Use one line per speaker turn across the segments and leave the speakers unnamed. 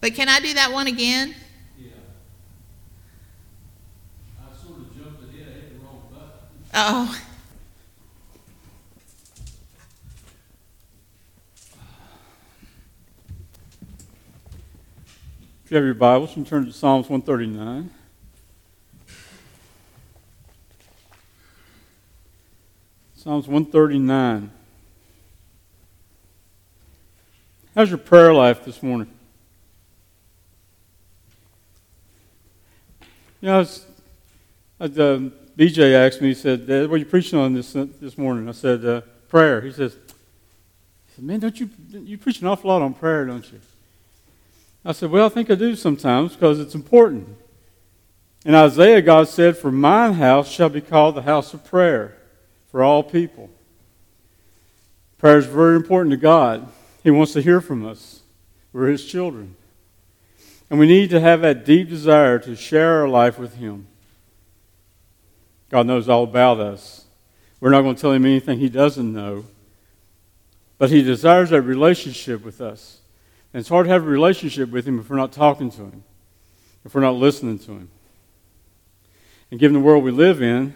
But can I do that one again?
Yeah. I sort of jumped ahead, I hit the wrong button.
Oh,
If you have your Bibles, you can turn to Psalms 139. Psalms 139. How's your prayer life this morning? You know, was, uh, BJ asked me, he said, what are you preaching on this, this morning? I said, uh, prayer. He says, he said, man, don't you, you preach an awful lot on prayer, don't you? I said, Well, I think I do sometimes because it's important. In Isaiah, God said, For mine house shall be called the house of prayer for all people. Prayer is very important to God. He wants to hear from us. We're His children. And we need to have that deep desire to share our life with Him. God knows all about us. We're not going to tell Him anything He doesn't know. But He desires that relationship with us. And it's hard to have a relationship with Him if we're not talking to Him, if we're not listening to Him. And given the world we live in,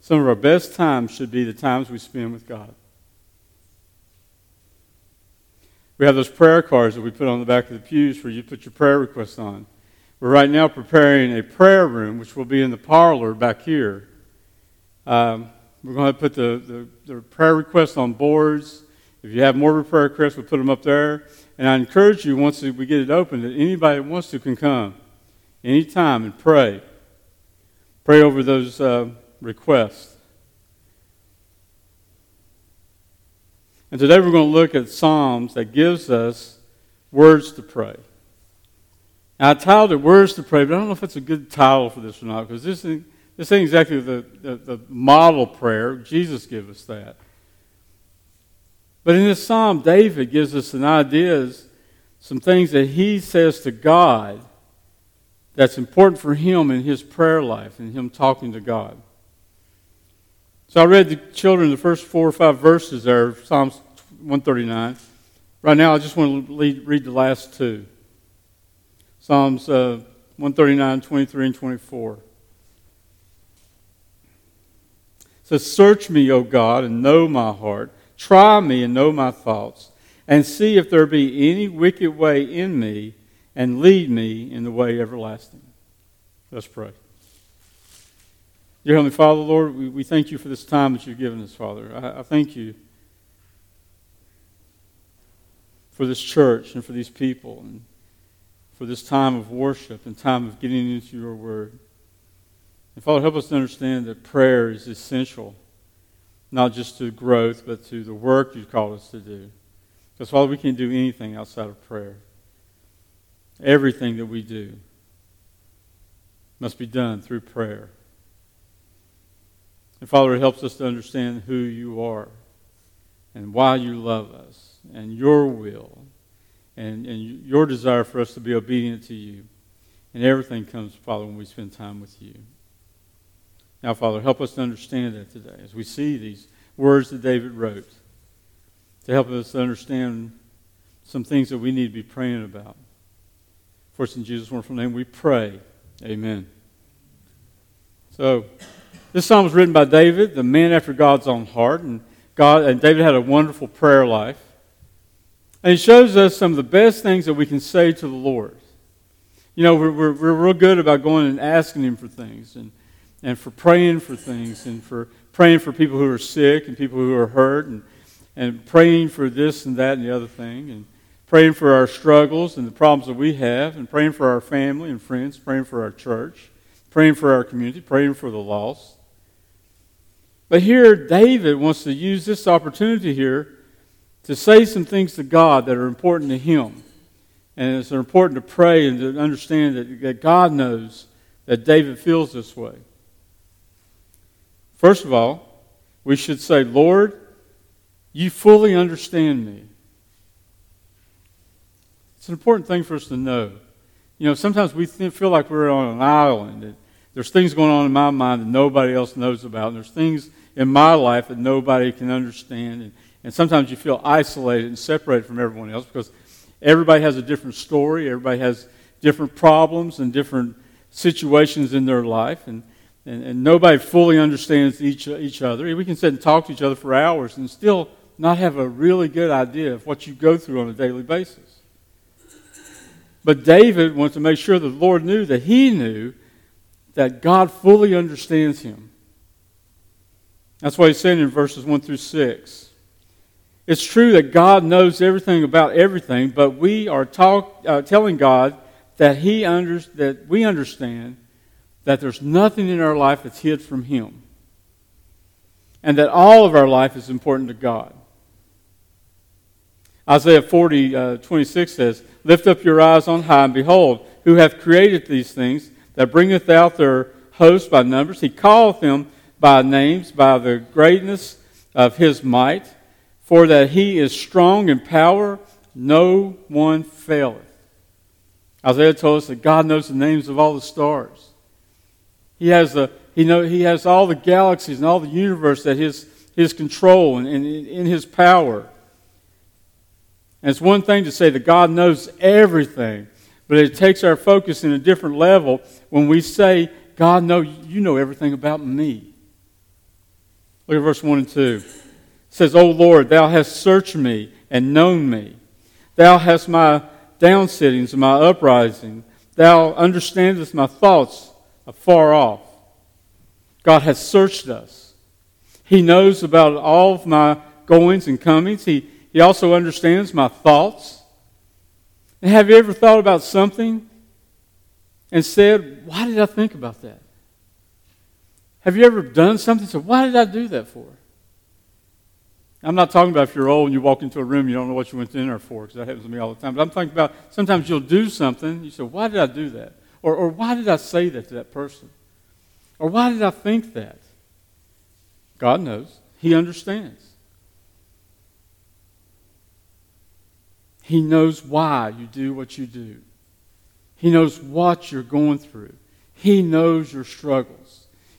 some of our best times should be the times we spend with God. We have those prayer cards that we put on the back of the pews for you to put your prayer requests on. We're right now preparing a prayer room, which will be in the parlor back here. Um, we're going to put the, the, the prayer requests on boards. If you have more prayer requests, we'll put them up there. And I encourage you, once we get it open, that anybody that wants to can come anytime and pray. Pray over those uh, requests. And today we're going to look at Psalms that gives us words to pray. Now, I titled it Words to Pray, but I don't know if it's a good title for this or not, because this, is, this ain't exactly the, the, the model prayer. Jesus gave us that. But in this psalm, David gives us some ideas, some things that he says to God that's important for him in his prayer life and him talking to God. So I read the children the first four or five verses there Psalms 139. Right now, I just want to read, read the last two Psalms uh, 139, 23, and 24. It says, Search me, O God, and know my heart. Try me and know my thoughts, and see if there be any wicked way in me, and lead me in the way everlasting. Let's pray. Dear Heavenly Father, Lord, we, we thank you for this time that you've given us, Father. I, I thank you for this church and for these people and for this time of worship and time of getting into your word. And Father, help us to understand that prayer is essential not just to growth, but to the work you've called us to do. Because, Father, we can't do anything outside of prayer. Everything that we do must be done through prayer. And, Father, it helps us to understand who you are and why you love us and your will and, and your desire for us to be obedient to you. And everything comes, Father, when we spend time with you. Now, Father, help us to understand that today as we see these words that David wrote to help us to understand some things that we need to be praying about. For it's in Jesus' wonderful name we pray. Amen. So, this psalm was written by David, the man after God's own heart, and God and David had a wonderful prayer life. And it shows us some of the best things that we can say to the Lord. You know, we're, we're, we're real good about going and asking Him for things and and for praying for things and for praying for people who are sick and people who are hurt and, and praying for this and that and the other thing and praying for our struggles and the problems that we have and praying for our family and friends, praying for our church, praying for our community, praying for the lost. But here, David wants to use this opportunity here to say some things to God that are important to him. And it's important to pray and to understand that, that God knows that David feels this way. First of all, we should say, Lord, you fully understand me. It's an important thing for us to know. You know, sometimes we feel like we're on an island. There's things going on in my mind that nobody else knows about. And there's things in my life that nobody can understand. And, and sometimes you feel isolated and separated from everyone else because Everybody has a different story, everybody has different problems and different situations in their life, and, and, and nobody fully understands each, each other. We can sit and talk to each other for hours and still not have a really good idea of what you go through on a daily basis. But David wants to make sure the Lord knew that he knew that God fully understands him. That's why he's saying in verses 1 through 6. It's true that God knows everything about everything, but we are talk, uh, telling God that, he under, that we understand that there's nothing in our life that's hid from Him, and that all of our life is important to God. Isaiah 40, uh, 26 says, Lift up your eyes on high, and behold, who hath created these things, that bringeth out their host by numbers. He calleth them by names, by the greatness of his might for that he is strong in power, no one faileth. Isaiah told us that God knows the names of all the stars. He has, the, he, know, he has all the galaxies and all the universe at his, his control and, in his power. And it's one thing to say that God knows everything, but it takes our focus in a different level when we say, God, know, you know everything about me. Look at verse 1 and 2 says, O Lord, thou hast searched me and known me. Thou hast my downsittings and my uprising. Thou understandest my thoughts afar off. God has searched us. He knows about all of my goings and comings. He, he also understands my thoughts. And have you ever thought about something and said, Why did I think about that? Have you ever done something said, Why did I do that for? I'm not talking about if you're old and you walk into a room, you don't know what you went in there for, because that happens to me all the time. But I'm talking about sometimes you'll do something, you say, why did I do that? Or, or why did I say that to that person? Or why did I think that? God knows. He understands. He knows why you do what you do. He knows what you're going through. He knows your struggles.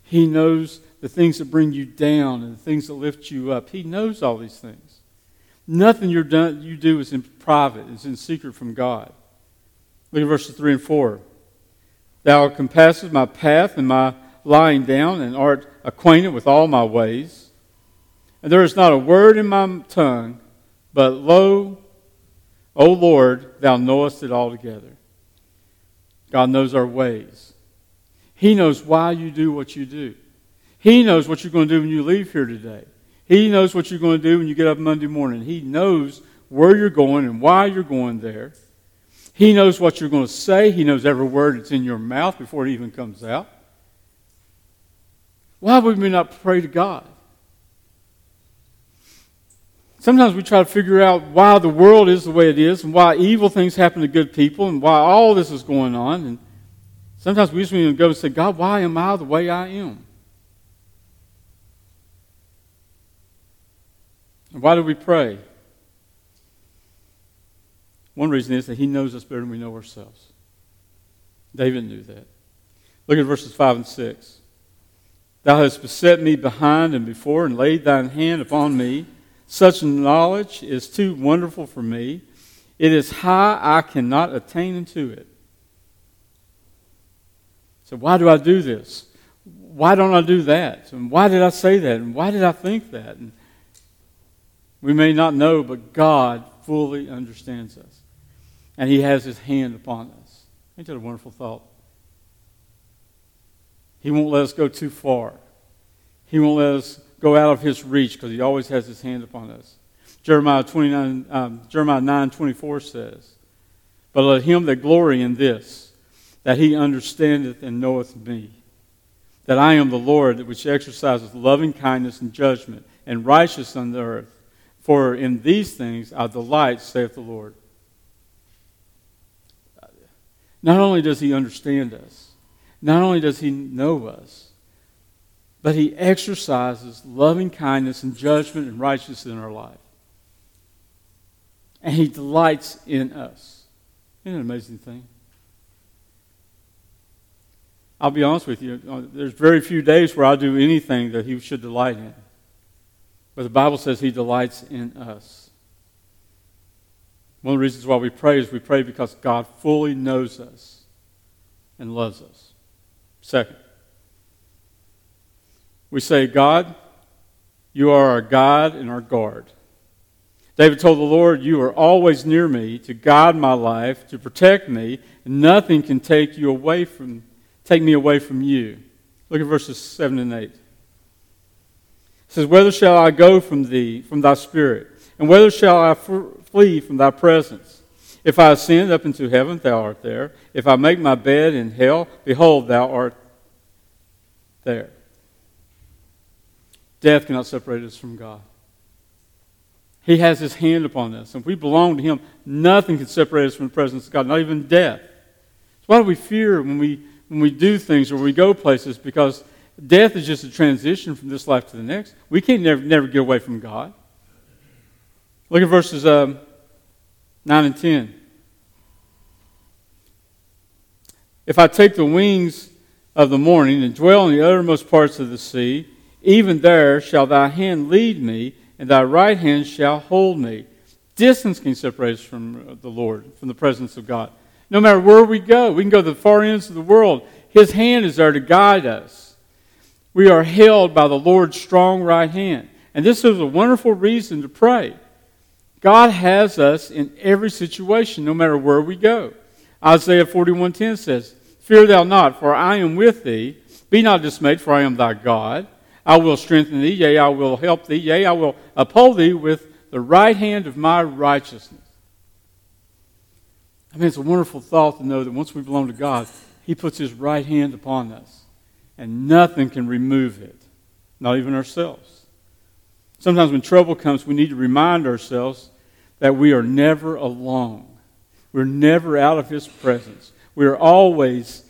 He knows the things that bring you down and the things that lift you up. He knows all these things. Nothing you're done, you do is in private, it's in secret from God. Look at verses 3 and 4. Thou compassest my path and my lying down, and art acquainted with all my ways. And there is not a word in my tongue, but lo, O Lord, thou knowest it altogether. God knows our ways. He knows why you do what you do. He knows what you're going to do when you leave here today. He knows what you're going to do when you get up Monday morning. He knows where you're going and why you're going there. He knows what you're going to say. He knows every word that's in your mouth before it even comes out. Why would we not pray to God? Sometimes we try to figure out why the world is the way it is and why evil things happen to good people and why all this is going on. And sometimes we just need to go and say, God, why am I the way I am? And why do we pray? One reason is that he knows us better than we know ourselves. David knew that. Look at verses 5 and 6. Thou hast beset me behind and before and laid thine hand upon me. Such knowledge is too wonderful for me. It is high, I cannot attain unto it. So, why do I do this? Why don't I do that? And why did I say that? And why did I think that? And we may not know, but God fully understands us. And He has His hand upon us. Ain't that a wonderful thought? He won't let us go too far. He won't let us go out of His reach because He always has His hand upon us. Jeremiah, 29, um, Jeremiah 9 24 says, But let him that glory in this, that he understandeth and knoweth me, that I am the Lord which exerciseth loving kindness and judgment and righteousness on the earth. For in these things I delight, saith the Lord. Not only does he understand us, not only does he know us, but he exercises loving kindness and judgment and righteousness in our life. And he delights in us. Isn't an amazing thing? I'll be honest with you, uh, there's very few days where I do anything that he should delight in. But the Bible says he delights in us. One of the reasons why we pray is we pray because God fully knows us and loves us. Second, we say, God, you are our God and our guard. David told the Lord, You are always near me to guide my life, to protect me, and nothing can take you away from take me away from you. Look at verses 7 and 8. It says, Whether shall I go from thee, from thy spirit, and whether shall I flee from thy presence? If I ascend up into heaven, thou art there. If I make my bed in hell, behold, thou art there. Death cannot separate us from God. He has his hand upon us. And if we belong to him, nothing can separate us from the presence of God, not even death. So why do we fear when we, when we do things or we go places? Because death is just a transition from this life to the next. We can't never, never get away from God. Look at verses um, 9 and 10. If I take the wings of the morning and dwell in the uttermost parts of the sea, even there shall thy hand lead me, and thy right hand shall hold me. Distance can separate us from the Lord, from the presence of God. No matter where we go, we can go to the far ends of the world. His hand is there to guide us. We are held by the Lord's strong right hand. And this is a wonderful reason to pray. God has us in every situation, no matter where we go. Isaiah 41:10 says, "Fear thou not, for I am with thee. Be not dismayed, for I am thy God. I will strengthen thee, yea, I will help thee, yea, I will uphold thee with the right hand of my righteousness." I mean, it's a wonderful thought to know that once we belong to God, He puts His right hand upon us, and nothing can remove it, not even ourselves. Sometimes when trouble comes, we need to remind ourselves that we are never alone. We're never out of His presence. We are always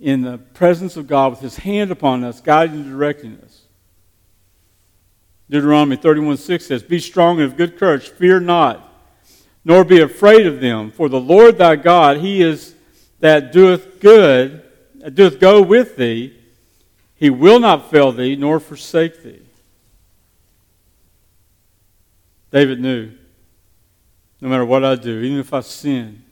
in the presence of God with His hand upon us, guiding and directing us. Deuteronomy 31 6 says, Be strong and of good courage, fear not, nor be afraid of them. For the Lord thy God, He is that doeth good, doeth go with thee. He will not fail thee, nor forsake thee. David knew no matter what I do, even if I sin,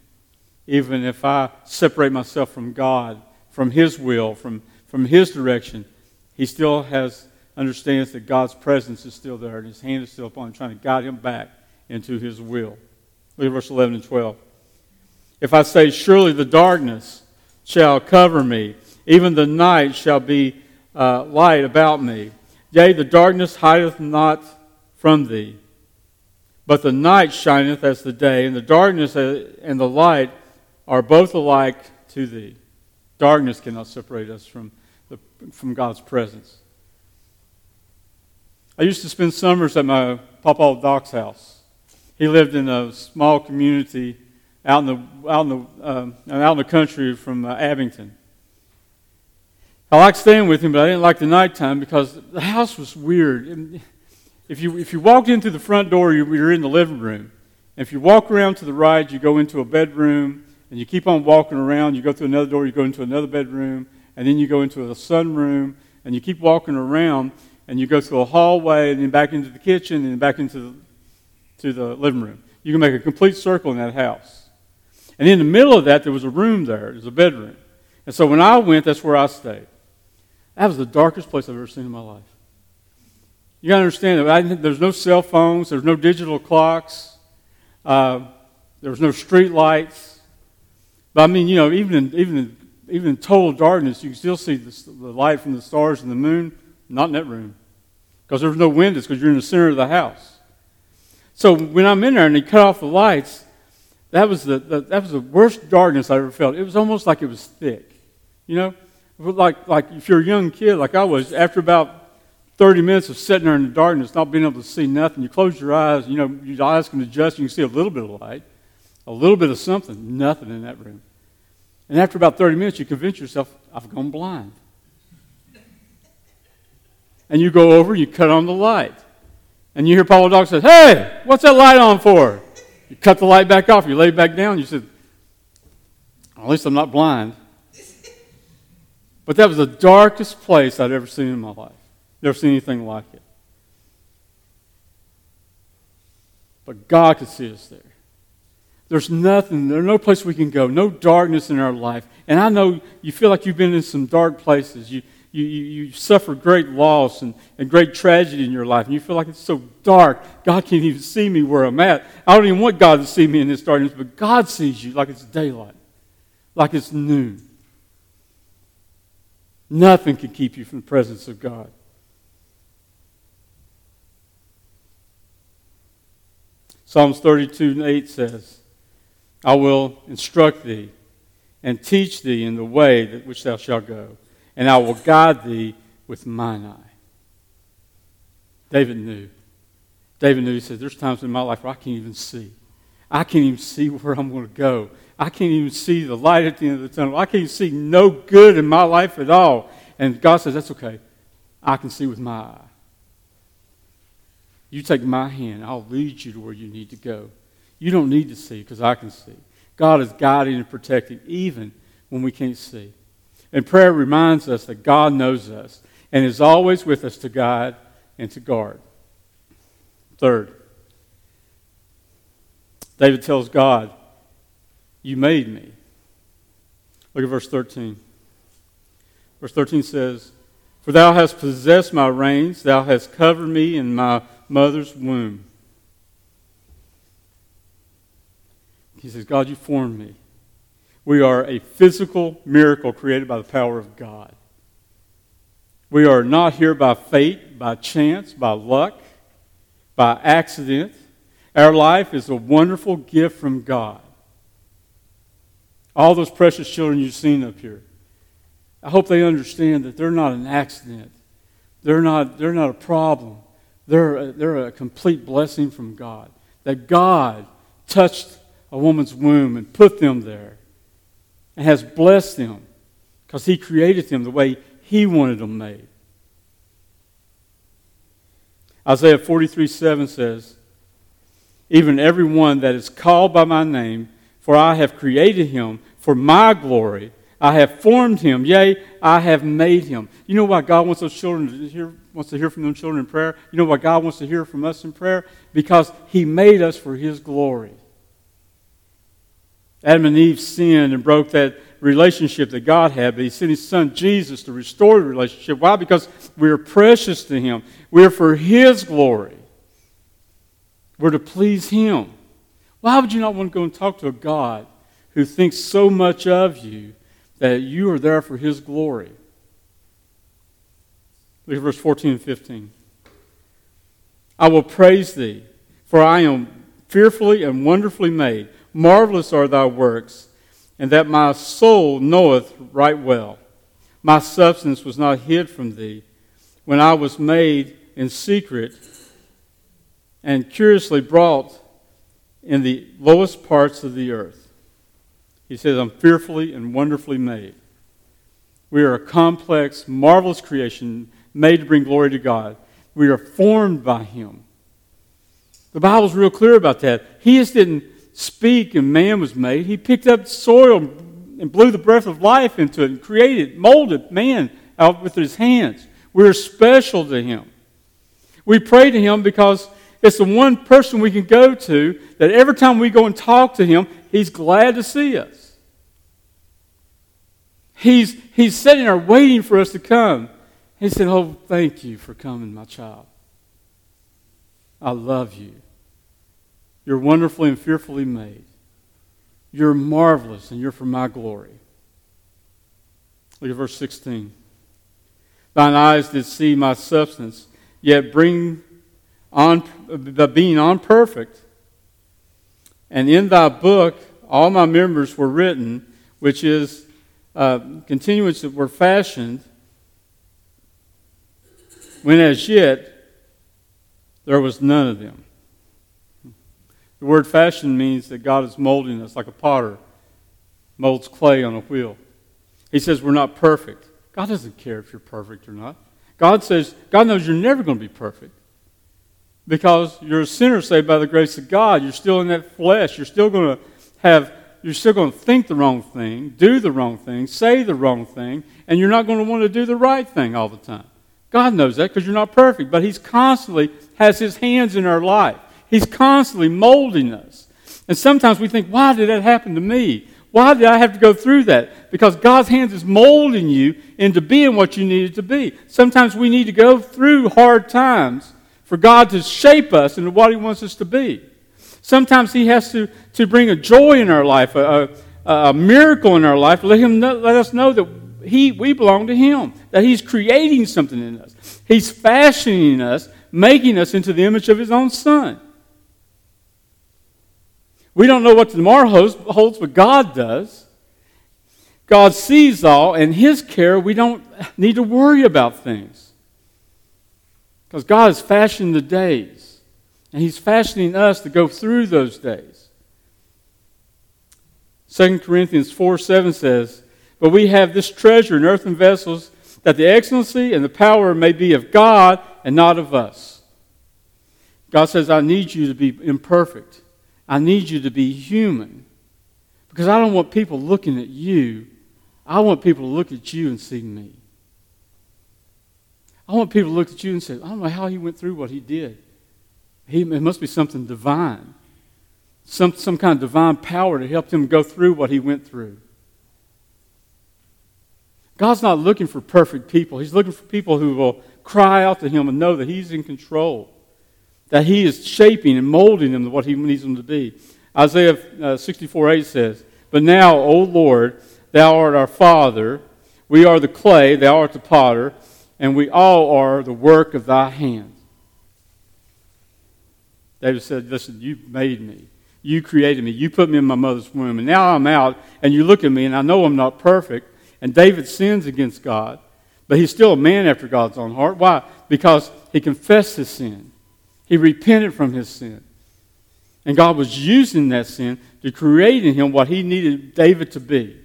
even if I separate myself from God, from His will, from, from His direction, he still has understands that God's presence is still there and His hand is still upon him, trying to guide him back into His will. Look at verse 11 and 12. If I say, Surely the darkness shall cover me, even the night shall be uh, light about me. Yea, the darkness hideth not from thee. But the night shineth as the day, and the darkness and the light are both alike to thee. Darkness cannot separate us from, the, from God's presence. I used to spend summers at my Papa Doc's house. He lived in a small community out in the, out in the, um, out in the country from uh, Abington. I liked staying with him, but I didn't like the nighttime because the house was weird if you, if you walked into the front door, you're in the living room. And if you walk around to the right, you go into a bedroom, and you keep on walking around. You go through another door, you go into another bedroom, and then you go into a sunroom, and you keep walking around, and you go through a hallway, and then back into the kitchen, and back into the, to the living room. You can make a complete circle in that house. And in the middle of that, there was a room there. It was a bedroom. And so when I went, that's where I stayed. That was the darkest place I've ever seen in my life. You got to understand that there's no cell phones, there's no digital clocks, uh, was no street lights. But I mean, you know, even in, even in, even in total darkness, you can still see the, the light from the stars and the moon. Not in that room, because there's no windows, because you're in the center of the house. So when I'm in there and they cut off the lights, that was the, the that was the worst darkness I ever felt. It was almost like it was thick, you know, like like if you're a young kid, like I was. After about 30 minutes of sitting there in the darkness, not being able to see nothing. You close your eyes, you know, your eyes can adjust, you can see a little bit of light, a little bit of something, nothing in that room. And after about 30 minutes, you convince yourself, I've gone blind. And you go over, and you cut on the light. And you hear Paul Dog says, Hey, what's that light on for? You cut the light back off, you lay it back down, you said, At least I'm not blind. But that was the darkest place I'd ever seen in my life. Never seen anything like it. But God could see us there. There's nothing, there's no place we can go, no darkness in our life. And I know you feel like you've been in some dark places. You, you, you, you suffered great loss and, and great tragedy in your life, and you feel like it's so dark. God can't even see me where I'm at. I don't even want God to see me in this darkness, but God sees you like it's daylight, like it's noon. Nothing can keep you from the presence of God. Psalms 32 and 8 says, I will instruct thee and teach thee in the way that which thou shalt go, and I will guide thee with mine eye. David knew. David knew. He said, There's times in my life where I can't even see. I can't even see where I'm going to go. I can't even see the light at the end of the tunnel. I can't see no good in my life at all. And God says, That's okay. I can see with my eye. You take my hand, I'll lead you to where you need to go. You don't need to see because I can see. God is guiding and protecting even when we can't see. And prayer reminds us that God knows us and is always with us to guide and to guard. Third, David tells God, You made me. Look at verse 13. Verse 13 says, For thou hast possessed my reins, thou hast covered me in my mother's womb. He says, God, you formed me. We are a physical miracle created by the power of God. We are not here by fate, by chance, by luck, by accident. Our life is a wonderful gift from God. All those precious children you've seen up here, I hope they understand that they're not an accident. They're not, they're not a problem. They're a, they're a complete blessing from God. That God touched a woman's womb and put them there and has blessed them because He created them the way He wanted them made. Isaiah 43 7 says, Even every one that is called by my name, for I have created him for my glory. I have formed him, yea, I have made him. You know why God wants those children to hear, wants to hear from them children in prayer? You know why God wants to hear from us in prayer? Because He made us for His glory. Adam and Eve sinned and broke that relationship that God had, but He sent His Son Jesus to restore the relationship. Why? Because we are precious to Him. We're for His glory. We're to please Him. Why would you not want to go and talk to a God who thinks so much of you that you are there for His glory? Look at verse 14 and 15. I will praise thee, for I am fearfully and wonderfully made. Marvelous are thy works, and that my soul knoweth right well. My substance was not hid from thee when I was made in secret and curiously brought in the lowest parts of the earth. He says, I'm fearfully and wonderfully made. We are a complex, marvelous creation made to bring glory to God. We are formed by Him. The Bible's real clear about that. He just didn't speak and man was made. He picked up soil and blew the breath of life into it and created, molded man out with his hands. We're special to him. We pray to him because it's the one person we can go to that every time we go and talk to him, he's glad to see us. He's, he's sitting there waiting for us to come. He said, Oh, thank you for coming, my child. I love you. You're wonderfully and fearfully made. You're marvelous, and you're for my glory. Look at verse 16. Thine eyes did see my substance, yet bring on being unperfect. And in thy book all my members were written, which is uh, continuance that were fashioned, when as yet there was none of them. The word fashion means that God is molding us like a potter molds clay on a wheel. He says we're not perfect. God doesn't care if you're perfect or not. God says, God knows you're never going to be perfect because you're a sinner saved by the grace of God. You're still in that flesh. You're still going to have, you're still going to think the wrong thing, do the wrong thing, say the wrong thing, and you're not going to want to do the right thing all the time. God knows that because you're not perfect, but He's constantly has His hands in our life. He's constantly molding us. And sometimes we think, why did that happen to me? Why did I have to go through that? Because God's hands is molding you into being what you needed to be. Sometimes we need to go through hard times for God to shape us into what He wants us to be. Sometimes He has to, to bring a joy in our life, a, a, a miracle in our life, let, him know, let us know that he, we belong to Him, that He's creating something in us. He's fashioning us, making us into the image of His own Son. We don't know what tomorrow holds, but God does. God sees all, and His care, we don't need to worry about things. Because God is fashioning the days, and He's fashioning us to go through those days. 2 Corinthians 4 7 says, But we have this treasure in earthen vessels, that the excellency and the power may be of God and not of us. God says, I need you to be imperfect. I need you to be human. Because I don't want people looking at you. I want people to look at you and see me. I want people to look at you and say, I don't know how he went through what he did. He, it must be something divine. Some, some kind of divine power to help him go through what he went through. God's not looking for perfect people. He's looking for people who will cry out to him and know that he's in control that he is shaping and molding them to what he needs them to be. Isaiah uh, 64 8 says, But now, O Lord, thou art our Father. We are the clay, thou art the potter, and we all are the work of thy hands. David said, Listen, you made me. You created me. You put me in my mother's womb. And now I'm out, and you look at me, and I know I'm not perfect. And David sins against God, but he's still a man after God's own heart. Why? Because he confessed his sin. He repented from his sin. And God was using that sin to create in him what he needed David to be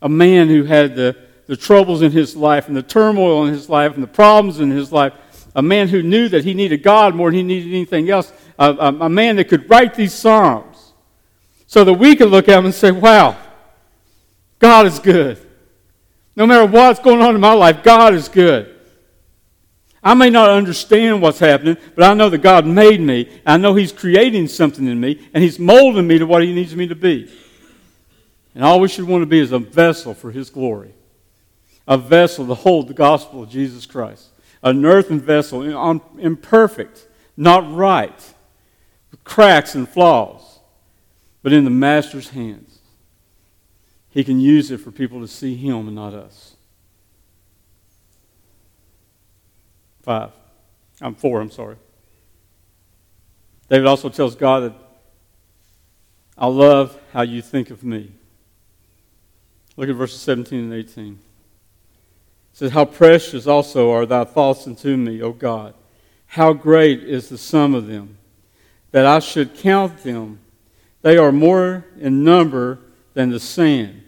a man who had the, the troubles in his life and the turmoil in his life and the problems in his life. A man who knew that he needed God more than he needed anything else. A, a, a man that could write these Psalms so that we could look at him and say, wow, God is good. No matter what's going on in my life, God is good. I may not understand what's happening, but I know that God made me. I know He's creating something in me, and He's molding me to what He needs me to be. And all we should want to be is a vessel for His glory, a vessel to hold the gospel of Jesus Christ, an earthen vessel, um, imperfect, not right, with cracks and flaws, but in the Master's hands. He can use it for people to see Him and not us. Five. I'm four, I'm sorry. David also tells God that I love how you think of me. Look at verses 17 and 18. It says, How precious also are thy thoughts unto me, O God. How great is the sum of them, that I should count them. They are more in number than the sand.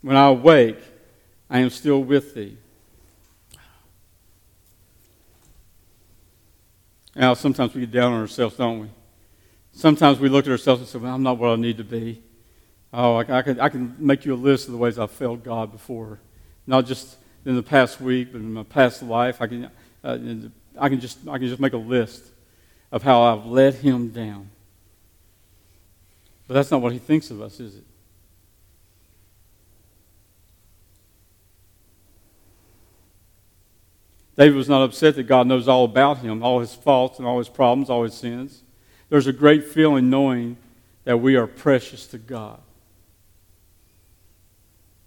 When I awake, I am still with thee. Now, sometimes we get down on ourselves, don't we? Sometimes we look at ourselves and say, well, I'm not what I need to be. Oh, I, I, can, I can make you a list of the ways I've failed God before. Not just in the past week, but in my past life. I can, uh, I can, just, I can just make a list of how I've let him down. But that's not what he thinks of us, is it? David was not upset that God knows all about him, all his faults and all his problems, all his sins. There's a great feeling knowing that we are precious to God.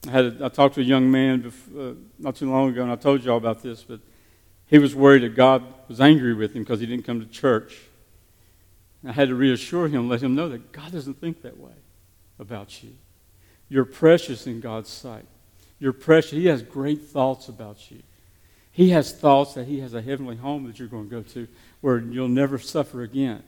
I, had a, I talked to a young man before, uh, not too long ago, and I told you all about this, but he was worried that God was angry with him because he didn't come to church. And I had to reassure him, let him know that God doesn't think that way about you. You're precious in God's sight. You're precious. He has great thoughts about you. He has thoughts that he has a heavenly home that you're going to go to where you'll never suffer again.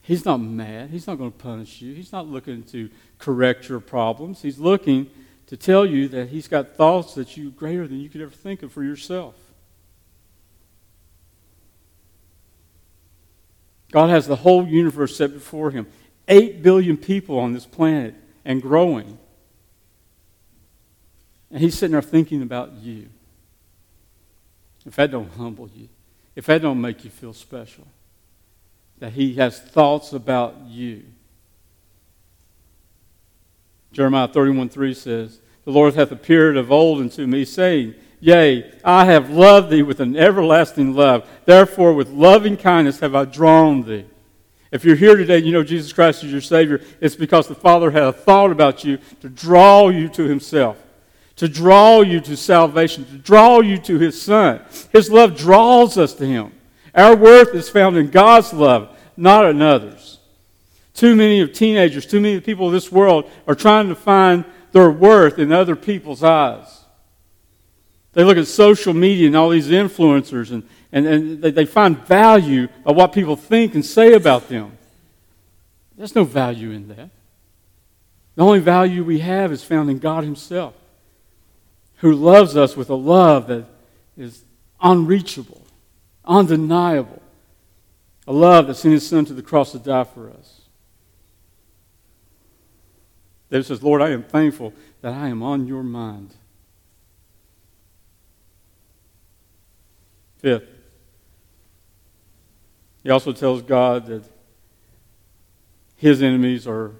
He's not mad. He's not going to punish you. He's not looking to correct your problems. He's looking to tell you that he's got thoughts that you greater than you could ever think of for yourself. God has the whole universe set before him. Eight billion people on this planet and growing. And he's sitting there thinking about you if that don't humble you, if that don't make you feel special, that he has thoughts about you. Jeremiah 31 3 says, The Lord hath appeared of old unto me, saying, Yea, I have loved thee with an everlasting love. Therefore, with loving kindness have I drawn thee. If you're here today you know Jesus Christ is your Savior, it's because the Father had a thought about you to draw you to Himself, to draw you to salvation, to draw you to His Son. His love draws us to Him. Our worth is found in God's love, not in others. Too many of teenagers, too many people of this world are trying to find their worth in other people's eyes. They look at social media and all these influencers and, and, and they, they find value of what people think and say about them. There's no value in that. The only value we have is found in God Himself, who loves us with a love that is unreachable, undeniable, a love that sent His Son to the cross to die for us. David says, Lord, I am thankful that I am on your mind. Fifth, he also tells God that his enemies are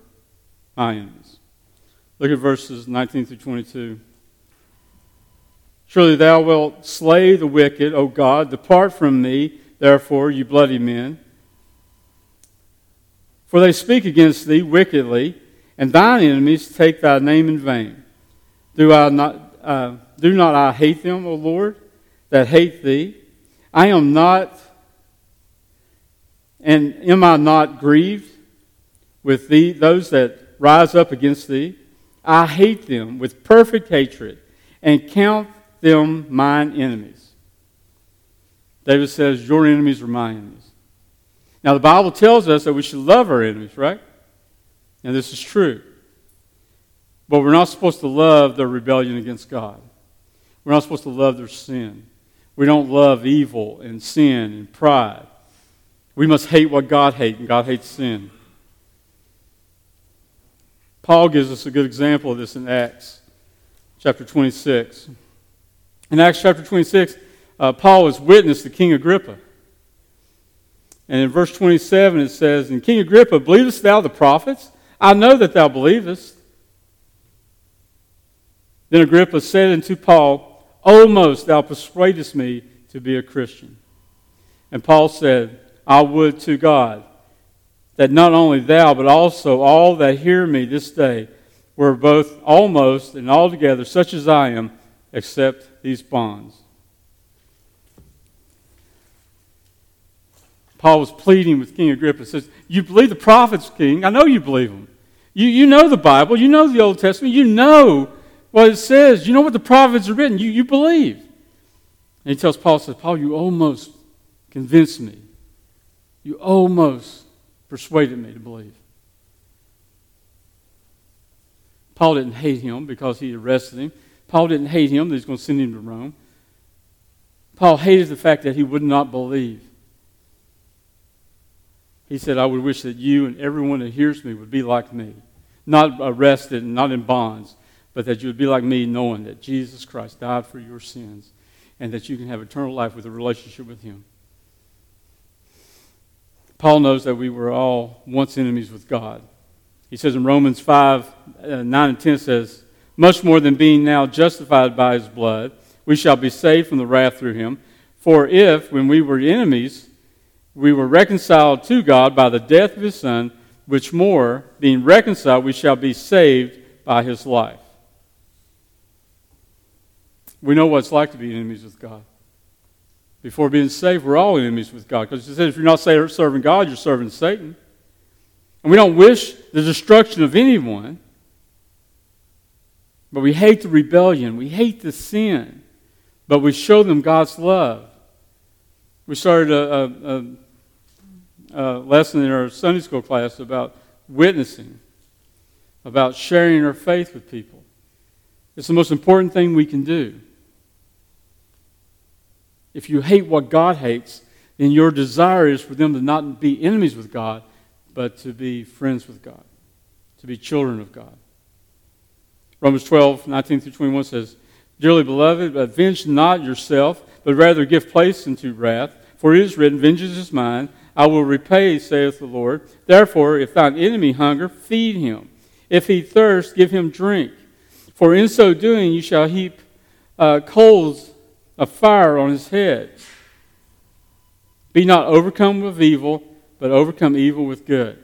my enemies. Look at verses 19 through 22. Surely thou wilt slay the wicked, O God. Depart from me, therefore, you bloody men. For they speak against thee wickedly, and thine enemies take thy name in vain. Do, I not, uh, do not I hate them, O Lord, that hate thee? I am not, and am I not grieved with thee, those that rise up against thee? I hate them with perfect hatred and count them mine enemies. David says, Your enemies are my enemies. Now, the Bible tells us that we should love our enemies, right? And this is true. But we're not supposed to love their rebellion against God. We're not supposed to love their sin. We don't love evil and sin and pride. We must hate what God hates, and God hates sin. Paul gives us a good example of this in Acts chapter 26. In Acts chapter 26, uh, Paul has witnessed to King Agrippa. And in verse 27, it says, And King Agrippa, believest thou the prophets? I know that thou believest. Then Agrippa said unto Paul, Almost thou persuadest me to be a Christian. And Paul said, I would to God that not only thou, but also all that hear me this day were both almost and altogether such as I am, except these bonds. Paul was pleading with King Agrippa. Says, You believe the prophets, King. I know you believe them. You, you know the Bible. You know the Old Testament. You know what it says. You know what the prophets are written. You, you believe. And he tells Paul, says, Paul, you almost convinced me. You almost persuaded me to believe. Paul didn't hate him because he arrested him. Paul didn't hate him that he's going to send him to Rome. Paul hated the fact that he would not believe. He said, I would wish that you and everyone that hears me would be like me, not arrested and not in bonds, but that you would be like me, knowing that Jesus Christ died for your sins and that you can have eternal life with a relationship with Him. Paul knows that we were all once enemies with God. He says in Romans 5 uh, 9 and 10 says, Much more than being now justified by His blood, we shall be saved from the wrath through Him. For if, when we were enemies, we were reconciled to God by the death of His Son, which more, being reconciled, we shall be saved by His life. We know what it's like to be enemies with God. Before being saved, we're all enemies with God. Because it says if you're not serving God, you're serving Satan. And we don't wish the destruction of anyone. But we hate the rebellion. We hate the sin. But we show them God's love. We started a, a, a, lesson in our Sunday school class about witnessing, about sharing our faith with people. It's the most important thing we can do. If you hate what God hates, then your desire is for them to not be enemies with God, but to be friends with God, to be children of God. Romans 12, 19 through 21 says, Dearly beloved, avenge not yourself, but rather give place unto wrath. For it is written, Vengeance is mine, I will repay, saith the Lord. Therefore, if thine enemy hunger, feed him. If he thirst, give him drink. For in so doing, you shall heap uh, coals of fire on his head. Be not overcome with evil, but overcome evil with good.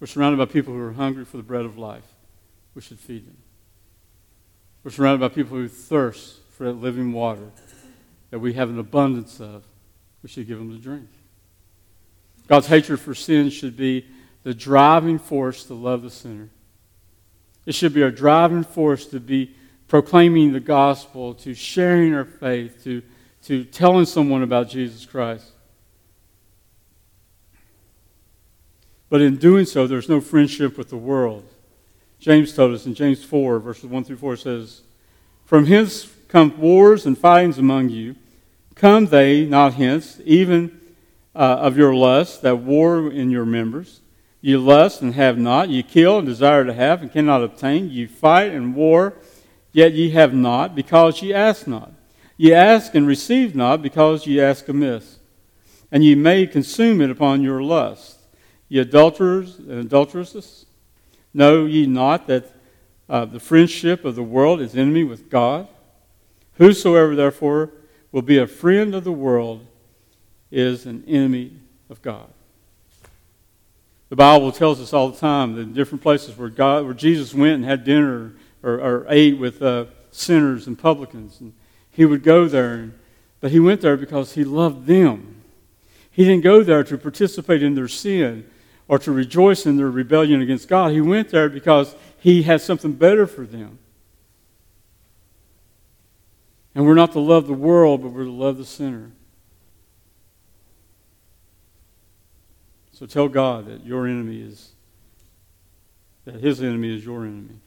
We're surrounded by people who are hungry for the bread of life. We should feed them. We're surrounded by people who thirst for that living water that we have an abundance of. We should give them to drink. God's hatred for sin should be the driving force to love the sinner. It should be our driving force to be proclaiming the gospel, to sharing our faith, to, to telling someone about Jesus Christ. But in doing so, there's no friendship with the world. James told us in James 4, verses 1 through 4 says, From hence come wars and fightings among you. Come they not hence, even uh, of your lust, that war in your members. You lust and have not. You kill and desire to have and cannot obtain. You fight and war, yet ye have not, because ye ask not. Ye ask and receive not, because ye ask amiss. And ye may consume it upon your lust. Ye adulterers and adulteresses, know ye not that uh, the friendship of the world is enemy with God? Whosoever, therefore, will be a friend of the world is an enemy of God. The Bible tells us all the time in different places where God, where Jesus went and had dinner or, or ate with uh, sinners and publicans, and he would go there, and, but he went there because he loved them. He didn't go there to participate in their sin or to rejoice in their rebellion against God. He went there because he had something better for them. And we're not to love the world, but we're to love the sinner. So tell God that your enemy is, that his enemy is your enemy.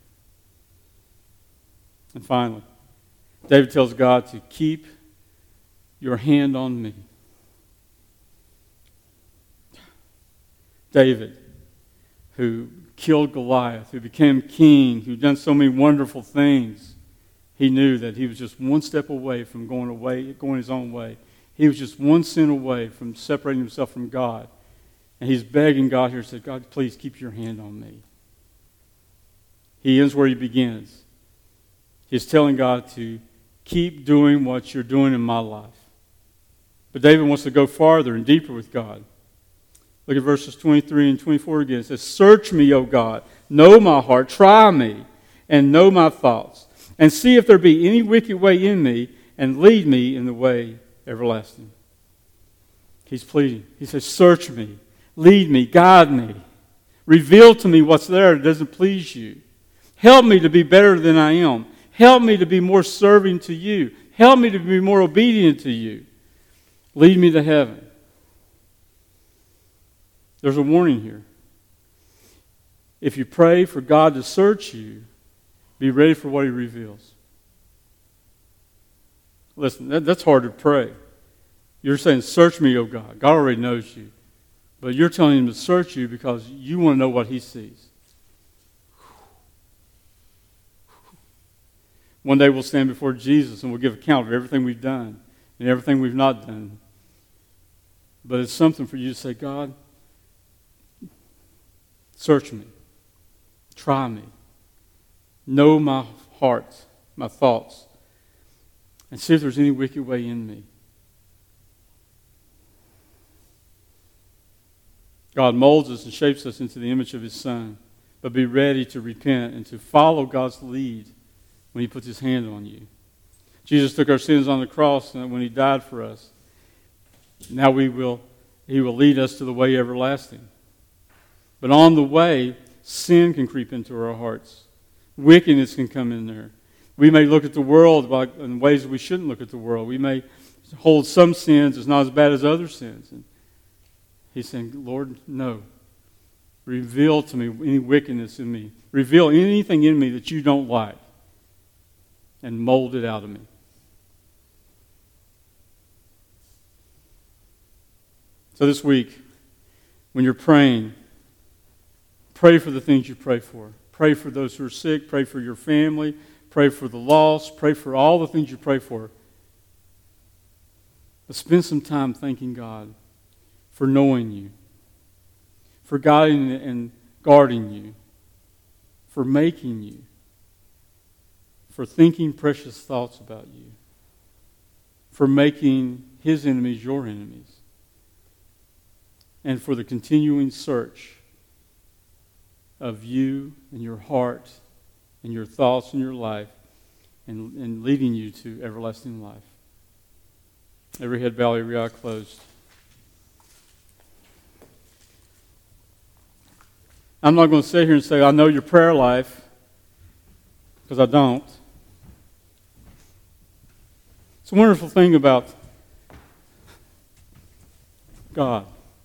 And finally, David tells God to keep your hand on me. David, who killed Goliath, who became king, who done so many wonderful things, he knew that he was just one step away from going away, going his own way. He was just one sin away from separating himself from God. And he's begging God here, said, God, please keep your hand on me. He ends where he begins. He's telling God to keep doing what you're doing in my life. But David wants to go farther and deeper with God. Look at verses 23 and 24 again. It says, Search me, O God, know my heart, try me, and know my thoughts, and see if there be any wicked way in me, and lead me in the way everlasting. He's pleading. He says, Search me, lead me, guide me, reveal to me what's there that doesn't please you. Help me to be better than I am. Help me to be more serving to you. Help me to be more obedient to you. Lead me to heaven. There's a warning here. If you pray for God to search you, be ready for what He reveals. Listen, that, that's hard to pray. You're saying, Search me, O God. God already knows you. But you're telling Him to search you because you want to know what He sees. One day we'll stand before Jesus and we'll give account of everything we've done and everything we've not done. But it's something for you to say, God, Search me. Try me. Know my heart, my thoughts, and see if there's any wicked way in me. God molds us and shapes us into the image of His Son, but be ready to repent and to follow God's lead when He puts His hand on you. Jesus took our sins on the cross and when He died for us. Now we will, He will lead us to the way everlasting. But on the way, sin can creep into our hearts. Wickedness can come in there. We may look at the world in ways we shouldn't look at the world. We may hold some sins as not as bad as other sins. And he's saying, Lord, no. Reveal to me any wickedness in me. Reveal anything in me that you don't like. And mold it out of me. So this week, when you're praying, Pray for the things you pray for. Pray for those who are sick. Pray for your family. Pray for the lost. Pray for all the things you pray for. But spend some time thanking God for knowing you, for guiding and guarding you, for making you, for thinking precious thoughts about you, for making his enemies your enemies, and for the continuing search of you and your heart and your thoughts and your life and, and leading you to everlasting life. Every head bowed, every eye closed. I'm not going to sit here and say, I know your prayer life, because I don't. It's a wonderful thing about God.